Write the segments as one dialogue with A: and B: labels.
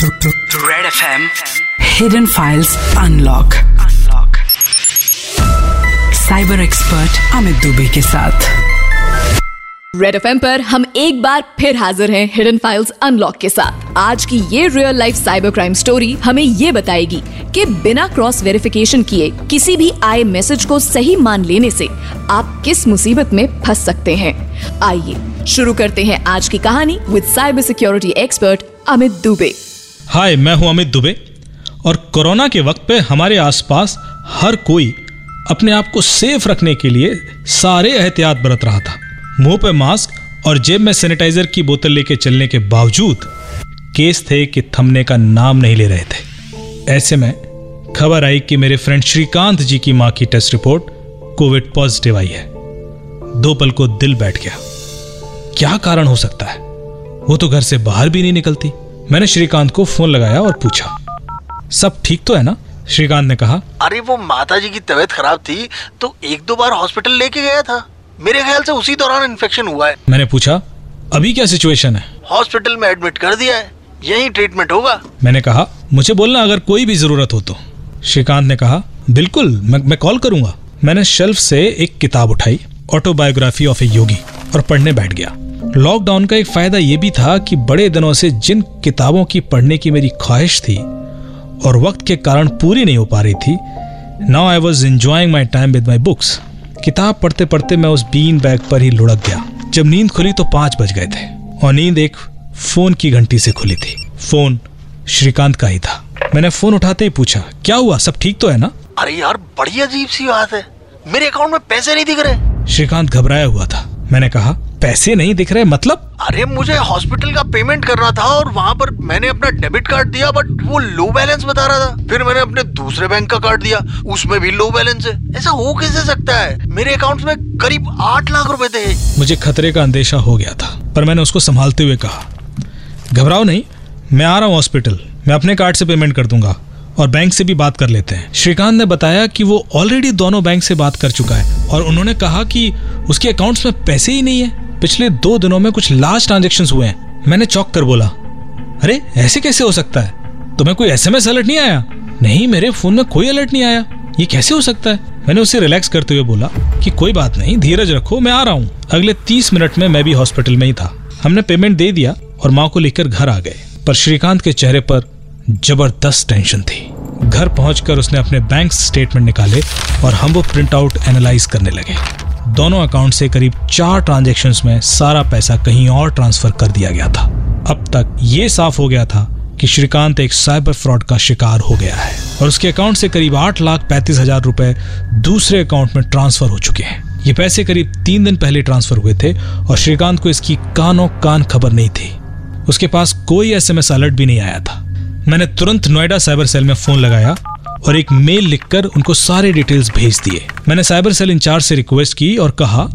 A: Red FM Hidden Files Unlock. Unlock. Cyber expert Amit Dubey के साथ.
B: Red F पर हम एक बार फिर हाजिर हैं हिडन फाइल्स अनलॉक के साथ. आज की ये real life cyber crime story हमें ये बताएगी कि बिना क्रॉस वेरिफिकेशन किए किसी भी आए मैसेज को सही मान लेने से आप किस मुसीबत में फंस सकते हैं. आइए शुरू करते हैं आज की कहानी with cyber security expert Amit Dubey
C: hi, मैं हूँ अमित दुबे। और कोरोना के वक्त पे हमारे आसपास हर कोई अपने आप को सेफ़ रखने के लिए सारे एहतियात बरत रहा था। मुँह पे मास्क और जेब में सैनिटाइजर की बोतल लेके चलने के बावजूद केस थे कि थमने का नाम नहीं ले रहे थे। ऐसे में खबर आई कि मेरे फ्रेंड श्रीकांत जी की माँ की टेस्ट रिपोर्ट कोविड पॉजिटिव आई है। दो पल को दिल बैठ गया। क्या कारण हो सकता है? वो तो घर से बाहर भी नहीं निकलती। मैंने श्रीकांत को फ़ोन लगाया और पूछा सब ठीक तो है ना? श्रीकांत ने कहा
D: अरे वो माता जी की तबीयत खराब थी तो एक दो बार हॉस्पिटल लेके गया था। मेरे ख्याल से उसी दौरान इन्फेक्शन हुआ है।
C: मैंने पूछा अभी क्या सिचुएशन है?
D: हॉस्पिटल में एडमिट कर दिया है। यही ट्रीटमेंट होगा।
C: मैंने कहा मुझे बोलना अगर कोई भी ज़रूरत हो तो। श्रीकांत ने कहा बिल्कुल मैं मैं कॉल करूँगा। मैंने शेल्फ से एक किताब उठाई ऑटोबायोग्राफी ऑफ़ ए योगी और पढ़ने बैठ गया। लॉकडाउन का एक फ़ायदा यह भी था कि बड़े दिनों से जिन किताबों की पढ़ने की मेरी ख्वाहिश थी और वक्त के कारण पूरी नहीं हो पा रही थी now I was enjoying my time with my books किताब पढ़ते पढ़ते मैं उस बीन बैग पर ही लुढ़क गया। जब नींद खुली तो पाँच बज गए थे और नींद एक फ़ोन की घंटी से खुली थी। फ़ोन श्रीकांत का ही था। मैंने फ़ोन उठाते ही पूछा क्या हुआ? सब ठीक तो है ना?
D: अरे यार बड़ी अजीब सी बात है। मेरे अकाउंट में पैसे नहीं दिख रहे।
C: श्रीकांत घबराया हुआ था। मैंने कहा पैसे नहीं दिख रहे मतलब?
D: अरे मुझे हॉस्पिटल का पेमेंट करना था और वहाँ पर मैंने अपना डेबिट कार्ड दिया बट वो लो बैलेंस बता रहा था। फिर मैंने अपने दूसरे बैंक का कार्ड दिया उसमें भी लो बैलेंस है। ऐसा हो कैसे सकता है? मेरे अकाउंट में करीब आठ लाख रुपए थे।
C: मुझे खतरे का अंदेशा हो गया था पर मैंने उसको संभालते हुए कहा घबराओ नहीं मैं आ रहा हूँ हॉस्पिटल मैं अपने कार्ड से पेमेंट कर दूँगा और बैंक से भी बात कर लेते हैं। श्रीकांत ने बताया कि वो ऑलरेडी दोनों बैंक से बात कर चुका है और उन्होंने कहा कि उसके अकाउंट्स में पैसे ही नहीं है। पिछले दो दिनों में कुछ लार्ज ट्रांजेक्शन हुए हैं। मैंने चौक कर बोला, अरे, ऐसे कैसे हो सकता है? तुम्हें कोई एसएमएस अलर्ट नहीं आया? नहीं, मेरे फ़ोन में कोई अलर्ट नहीं आया। ये कैसे हो सकता है? मैंने उसे रिलैक्स करते हुए बोला कि, कोई बात नहीं, धीरज रखो, मैं आ रहा हूँ। अगले तीस मिनट में मैं भी हॉस्पिटल में ही था। हमने पेमेंट दे दिया और माँ को लेकर घर आ गए। पर श्रीकांत के चेहरे पर ज़बरदस्त टेंशन थी। घर पहुंचकर उसने अपने बैंक स्टेटमेंट निकाले और हम वो प्रिंट आउट एनालाइज करने लगे। दोनों अकाउंट से करीब चार ट्रांजेक्शन में सारा पैसा कहीं और ट्रांसफ़र कर दिया गया था। अब तक ये साफ़ हो गया था कि श्रीकांत एक साइबर फ्रॉड का शिकार हो गया है और उसके अकाउंट से करीब आठ लाख पैंतीस हज़ार रुपए दूसरे अकाउंट में ट्रांसफ़र हो चुके हैं। ये पैसे करीब तीन दिन पहले ट्रांसफ़र हुए थे और श्रीकांत को इसकी कानों कान खबर नहीं थी। उसके पास कोई एसएमएस अलर्ट भी नहीं आया था। मैंने तुरंत नोएडा साइबर सेल में फ़ोन लगाया और एक मेल लिखकर उनको सारे डिटेल्स भेज दिए। मैंने साइबर सेल इंचार्ज से रिक्वेस्ट की और कहा,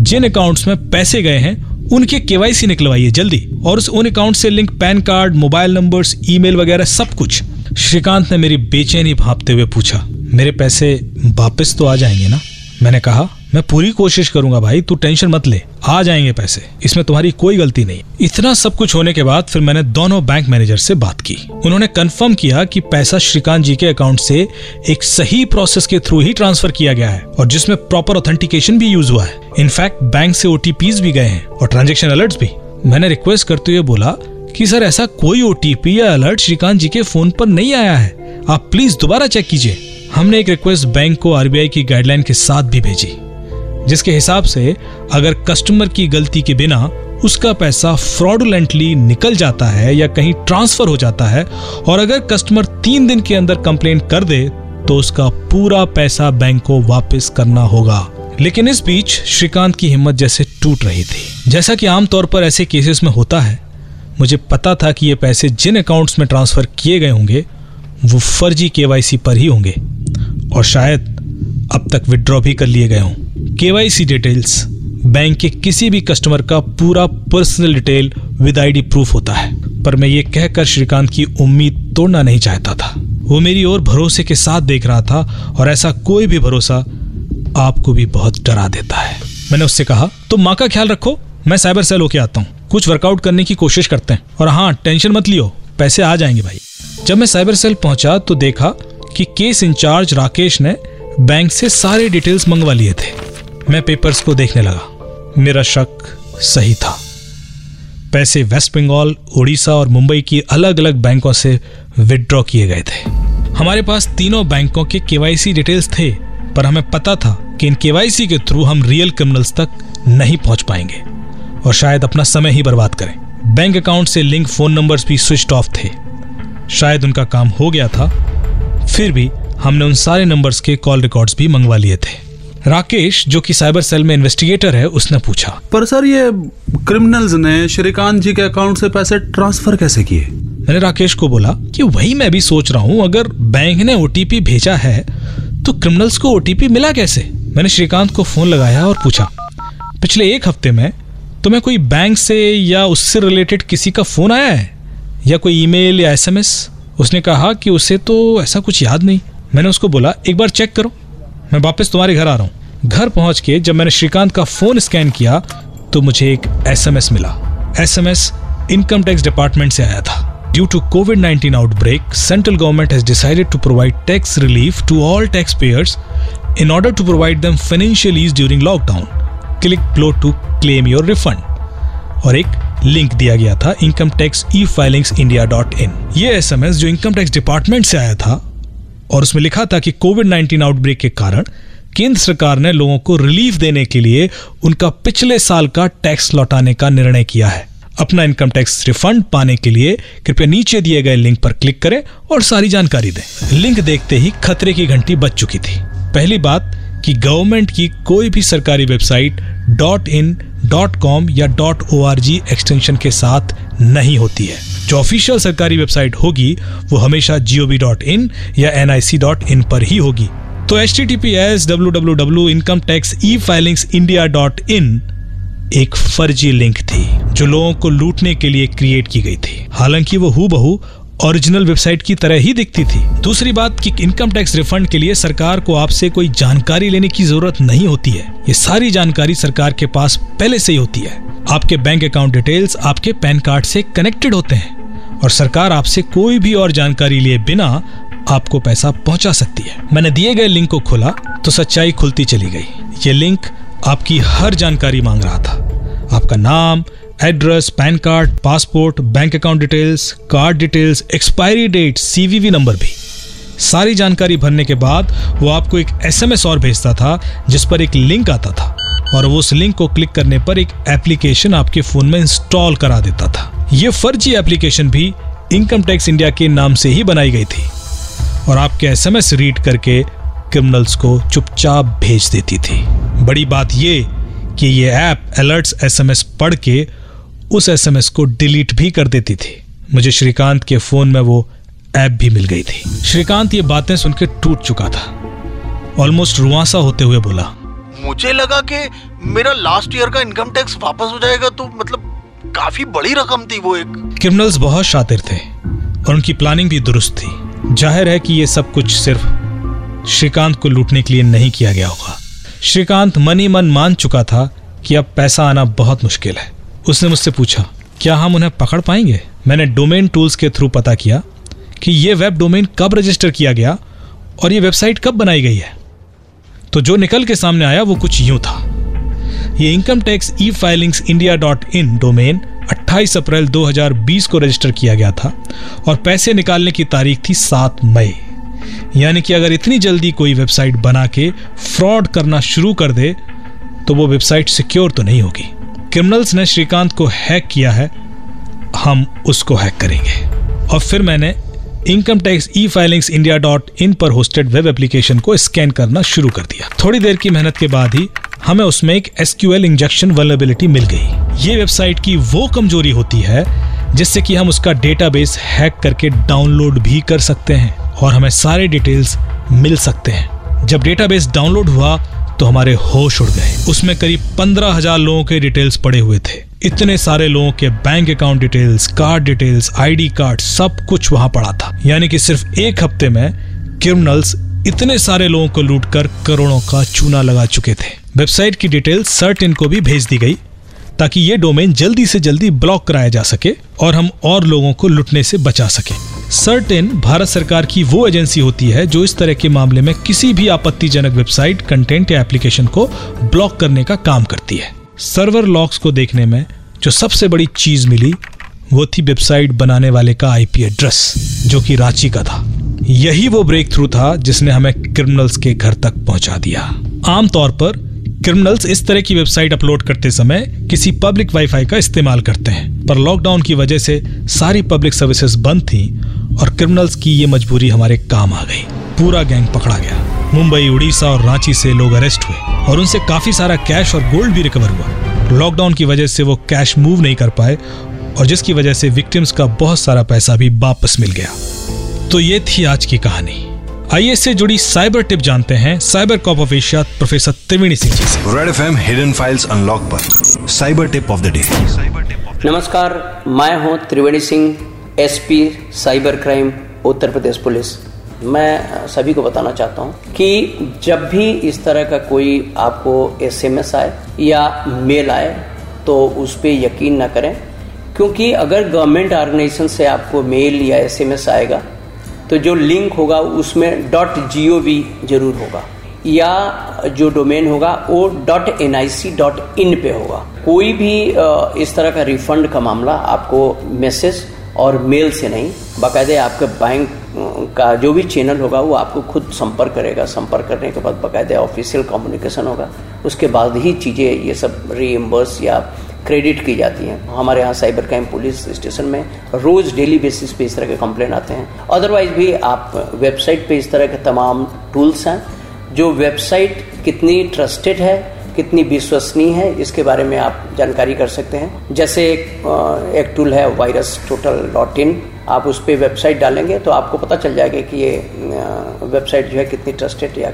C: जिन अकाउंट्स में पैसे गए हैं, उनके केवाईसी निकलवाइए जल्दी और उस उन अकाउंट से link pan card, mobile numbers email वगैरह सब कुछ। श्रीकांत ने मेरी बेचैनी भापते हुए पूछा, मेरे पैसे वापस तो आ जाएँगे ना? मैंने कहा मैं पूरी कोशिश करूँगा भाई, तू टेंशन मत ले, आ जाएँगे पैसे, इसमें तुम्हारी कोई गलती नहीं। इतना सब कुछ होने के बाद फिर मैंने दोनों बैंक मैनेजर से बात की। उन्होंने कंफर्म किया कि पैसा श्रीकांत जी के अकाउंट से एक सही प्रोसेस के थ्रू ही ट्रांसफ़र किया गया है और जिसमें प्रॉपर ऑथेंटिकेशन भी यूज़ हुआ है। इनफैक्ट बैंक से ओटीपीज भी गए हैं और ट्रांजेक्शन अलर्ट भी। मैंने रिक्वेस्ट करते हुए बोला कि, सर, ऐसा कोई ओटीपी या अलर्ट श्रीकांत जी के फ़ोन पर नहीं आया है। आप प्लीज़ दोबारा चेक कीजिए। हमने एक रिक्वेस्ट बैंक को आरबीआई की गाइडलाइन के साथ भी भेजी। जिसके हिसाब से अगर कस्टमर की गलती के बिना उसका पैसा फ्रॉडुलेंटली निकल जाता है या कहीं ट्रांसफ़र हो जाता है, और अगर कस्टमर तीन दिन के अंदर कंप्लेन कर दे तो उसका पूरा पैसा बैंक को वापस करना होगा। लेकिन इस बीच श्रीकांत की हिम्मत जैसे टूट रही थी। जैसा कि आमतौर पर ऐसे केसेस में होता है, मुझे पता था कि ये पैसे जिन अकाउंट्स में ट्रांसफ़र किए गए होंगे, वो फर्जी केवाईसी पर ही होंगे, और शायद अब तक विड्रॉ भी कर लिए गए हों। केवाईसी डिटेल्स, बैंक के किसी भी कस्टमर का पूरा personal detail with ID proof होता है। पर मैं ये कहकर श्रीकांत की उम्मीद तोड़ना नहीं चाहता था। वो मेरी ओर भरोसे के साथ देख रहा था और ऐसा कोई भी भरोसा आपको भी बहुत डरा देता है। मैंने उससे कहा, तुम माँ का ख्याल रखो, मैं साइबर सेल होके आता हूँ। कुछ वर्कआउट करने की कोशिश करते हैं। और हाँ टेंशन मत लियो, पैसे आ जाएँगे भाई। जब मैं साइबर सेल पहुँचा तो देखा कि केस इंचार्ज राकेश ने बैंक से सारे डिटेल्स मंगवा लिए थे। मैं पेपर्स को देखने लगा। मेरा शक सही था। पैसे वेस्ट बंगाल उड़ीसा और मुंबई की अलग अलग बैंकों से विदड्रॉ किए गए थे। हमारे पास तीनों बैंकों के केवाईसी डिटेल्स थे, पर हमें पता था कि इन केवाईसी के थ्रू हम रियल क्रिमिनल्स तक नहीं पहुँच पाएँगे। और शायद अपना समय ही बर्बाद करें। बैंक अकाउंट से लिंक फ़ोन नंबर्स भी स्विच ऑफ़ थे। शायद उनका काम हो गया था, फिर भी हमने उन सारे नंबर्स के कॉल रिकॉर्ड्स भी मंगवा लिए थे। राकेश जो कि साइबर सेल में इन्वेस्टिगेटर है उसने पूछा।
E: पर सर ये क्रिमिनल्स ने श्रीकांत जी के अकाउंट से पैसे ट्रांसफ़र कैसे किए?
C: मैंने राकेश को बोला कि वही मैं भी सोच रहा हूँ अगर बैंक ने ओटीपी भेजा है तो क्रिमिनल्स को ओटीपी मिला कैसे? मैंने श्रीकांत को फ़ोन लगाया और पूछा पिछले एक हफ़्ते में तुम्हें कोई बैंक से या उससे रिलेटेड किसी का फ़ोन आया है? या कोई ईमेल या एसएमएस? उसने कहा कि उसे तो ऐसा कुछ याद नहीं। मैंने उसको बोला एक बार चेक करो। मैं वापस तुम्हारे घर आ रहा हूँ। घर पहुँच के जब मैंने श्रीकांत का फ़ोन स्कैन किया तो मुझे एक एसएमएस मिला। एसएमएस इनकम टैक्स डिपार्टमेंट से आया था। Due to covid nineteen outbreak central government has decided to provide tax relief to all tax payers in order to provide them financial ease during lockdown click below to claim your refund और एक link दिया गया था income tax e filing India dot in ये S M S जो income tax department से आया था और उसमें लिखा था कि कोविड 19 आउटब्रेक के कारण केंद्र सरकार ने लोगों को रिलीफ देने के लिए उनका पिछले साल का टैक्स लौटाने का निर्णय किया है। अपना इनकम टैक्स रिफंड पाने के लिए कृपया नीचे दिए गए लिंक पर क्लिक करें और सारी जानकारी दें। लिंक देखते ही खतरे की घंटी बज चुकी थी। पहली बात कि गवर्नमेंट की कोई भी सरकारी website dot in dot com या डॉट ओ एक्सटेंशन के साथ नहीं होती है। जो ऑफिशियल सरकारी वेबसाइट होगी, वो हमेशा इन या एन पर ही होगी। तो H T T P S W W W income tax e filings India dot in एक फर्जी लिंक थी, जो लोगों को लूटने के लिए क्रिएट की गई थी। हालाँकि वो हु बहू ओरिजिनल वेबसाइट की तरह ही दिखती थी। दूसरी बात कि इनकम टैक्स रिफंड के लिए सरकार को आपसे कोई जानकारी लेने की ज़रूरत नहीं होती है। ये सारी जानकारी सरकार के पास पहले से ही होती है। आपके बैंक अकाउंट डिटेल्स आपके पैन कार्ड से कनेक्टेड होते हैं। और सरकार आपसे कोई भी और जानकारी लिए बिना आपको पैसा पहुँचा सकती है। मैंने दिए गए लिंक को खोला तो सच्चाई खुलती चली गई। ये लिंक आपकी हर जानकारी मांग रहा था। आपका नाम, address, pan card, passport, bank account details, card details, expiry date CVV number भी। सारी जानकारी भरने के बाद वो आपको एक एसएमएस और भेजता था, जिस पर एक लिंक आता था। और वो उस लिंक को क्लिक करने पर एक एप्लीकेशन आपके फ़ोन में इंस्टॉल करा देता था। ये फर्जी एप्लीकेशन भी इनकम टैक्स इंडिया के नाम से ही बनाई गई थी और आपके एसएमएस रीड करके क्रिमिनल्स को चुपचाप भेज देती थी। बड़ी बात ये कि ये ऐप अलर्ट्स एसएमएस पढ़ के उस एसएमएस को डिलीट भी कर देती थी। मुझे श्रीकांत के फ़ोन में वो ऐप भी मिल गई थी। श्रीकांत ये बातें सुनकर टूट चुका था। ऑलमोस्ट रुआसा होते हुए बोला,
D: मुझे लगा कि मेरा लास्ट ईयर का इनकम टैक्स वापस हो जाएगा तो मतलब काफ़ी बड़ी रकम थी वो एक।
C: क्रिमिनल्स बहुत शातिर थे और उनकी प्लानिंग भी दुरुस्त थी। ज़ाहिर है कि ये सब कुछ सिर्फ़ श्रीकांत को लूटने के लिए नहीं किया गया होगा। श्रीकांत मन ही मन मान चुका था कि अब पैसा आना बहुत मुश्किल है। उसने मुझसे पूछा, क्या हम उन्हें पकड़ पाएँगे? मैंने डोमेन टूल्स के थ्रू पता किया कि यह वेब डोमेन कब रजिस्टर किया गया और ये वेबसाइट कब बनाई गई है। तो जो निकल के सामने आया वो कुछ यूँ था। ये income tax e filings India dot in domain 28 अप्रैल 2020 को रजिस्टर किया गया था और पैसे निकालने की तारीख थी 7 मई। यानी कि अगर इतनी जल्दी कोई वेबसाइट बना के फ्रॉड करना शुरू कर दे तो वो वेबसाइट सिक्योर तो नहीं होगी। क्रिमिनल्स ने श्रीकांत को हैक किया है, हम उसको हैक करेंगे। और फिर मैंने income tax e filings India dot in पर होस्टेड वेब एप्लीकेशन को स्कैन करना शुरू कर दिया। थोड़ी देर की मेहनत के बाद ही हमें उसमें एक एसक्यूएल इंजेक्शन वल्नरेबिलिटी मिल गई। ये वेबसाइट की वो कमज़ोरी होती है, जिससे कि हम उसका डेटाबेस हैक करके डाउनलोड भी कर सकते हैं और हमें सारे डिटेल्स मिल सकते हैं। जब डेटाबेस डाउनलोड हुआ तो हमारे होश उड़ गए। उसमें करीब पंद्रह हज़ार लोगों के डिटेल्स पड़े हुए थे। इतने सारे लोगों के bank account details card details ID card सब कुछ वहाँ पड़ा था। यानी कि सिर्फ़ एक हफ़्ते में क्रिमिनल्स इतने सारे लोगों को लूटकर करोड़ों का चूना लगा चुके थे। वेबसाइट की डिटेल सर्ट इनको भी भेज दी गई, ताकि ये डोमेन जल्दी से जल्दी ब्लॉक कराया जा सके और हम और लोगों को लुटने से बचा सके। सर्टेन भारत सरकार की वो एजेंसी होती है जो इस तरह के मामले में किसी भी आपत्तिजनक वेबसाइट, कंटेंट या एप्लीकेशन को ब्लॉक करने का काम करती है। सर्वर लॉक्स को देखने में जो सबसे बड़ी चीज़ मिली, वो थी वेबसाइट बनाने वाले का आईपी एड्रेस, जो कि रांची का था। यही वो ब्रेक थ्रू था जिसने हमें क्रिमिनल्स के घर तक पहुँचा दिया। आमतौर पर क्रिमिनल्स इस तरह की वेबसाइट अपलोड करते समय किसी पब्लिक वाईफाई का इस्तेमाल करते हैं। पर लॉकडाउन की वजह से सारी पब्लिक सर्विसेज़ बंद थी और क्रिमिनल्स की ये मजबूरी हमारे काम आ गई। पूरा गैंग पकड़ा गया। मुंबई, उड़ीसा और रांची से लोग अरेस्ट हुए और उनसे काफ़ी सारा कैश और गोल्ड भी रिकवर हुआ। लॉकडाउन की वजह से वो कैश मूव नहीं कर पाए और जिसकी वजह से विक्टिम्स का बहुत सारा पैसा भी वापस मिल गया। तो ये थी आज की कहानी। आइए इससे जुड़ी साइबर टिप जानते हैं cyber cop of Asia professor Triveni Singh ji से।
F: Red F M hidden files unlock पर। Cyber tip of the day.
G: नमस्कार मैं हूँ Triveni Singh SP cyber crime Uttar Pradesh police. मैं सभी को बताना चाहता हूँ कि जब भी इस तरह का कोई आपको एसएमएस आए या मेल आए तो उस पर यकीन ना करें क्योंकि अगर गवर्नमेंट ऑर्गेनाइजेशन से आपको मेल या एसएमएस आएगा तो जो लिंक होगा, उसमें डॉट जी ज़रूर होगा। या जो डोमेन होगा, वो dot N I C dot in पे होगा। कोई भी इस तरह का रिफंड का मामला आपको मैसेज और मेल से नहीं, बाकायदे आपके बैंक का जो भी चैनल होगा, वो आपको खुद संपर्क करेगा। संपर्क करने के बाद बाकायदे ऑफिशियल कम्युनिकेशन होगा। उसके बाद ही चीज़ें ये सब रीएम्बर्स या क्रेडिट की जाती हैं। हमारे यहाँ साइबर क्राइम पुलिस स्टेशन में रोज डेली बेसिस पे इस तरह के कंप्लेन आते हैं। अदरवाइज़ भी आप वेबसाइट पे इस तरह के तमाम टूल्स हैं जो वेबसाइट कितनी ट्रस्टेड है कितनी विश्वसनीय है इसके बारे में आप जानकारी कर सकते हैं। जैसे एक, एक टूल है वायरस टोटल डॉट इन आप उस पर वेबसाइट डालेंगे तो आपको पता चल जाएगा कि ये वेबसाइट जो है कितनी ट्रस्टेड या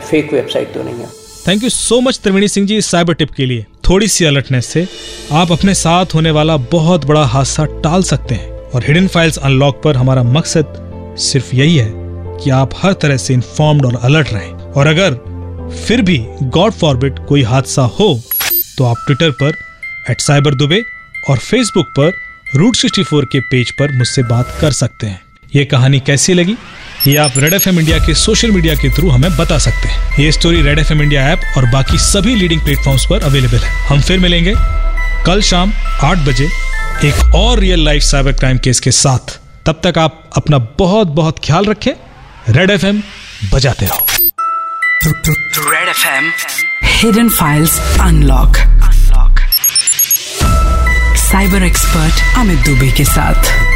G: फेक वेबसाइट तो नहीं है।
C: Thank you so much Triveni Singh ji cyber tip के लिए। थोड़ी सी अलर्टनेस से आप अपने साथ होने वाला बहुत बड़ा हादसा टाल सकते हैं। और हिडन फाइल्स अनलॉक पर हमारा मकसद सिर्फ़ यही है कि आप हर तरह से इन्फॉर्म्ड और अलर्ट रहें। और अगर फिर भी गॉड फॉरबिट कोई हादसा हो तो आप ट्विटर पर एट साइबर दुबे और फेसबुक पर रूट सिक्सटी फोर के पेज पर मुझसे बात कर सकते हैं। ये कहानी कैसी लगी? ये आप रेड एफएम इंडिया के सोशल मीडिया के थ्रू हमें बता सकते हैं। ये story Red FM India app और बाकी सभी लीडिंग प्लेटफॉर्म्स पर अवेलेबल है। हम फिर मिलेंगे कल शाम आठ बजे एक और real life cyber crime case के साथ। तब तक आप अपना बहुत बहुत ख्याल रखें। रेड एफएम बजाते रहो।
A: Red F M hidden files unlock unlock cyber expert Amit Dubey के साथ।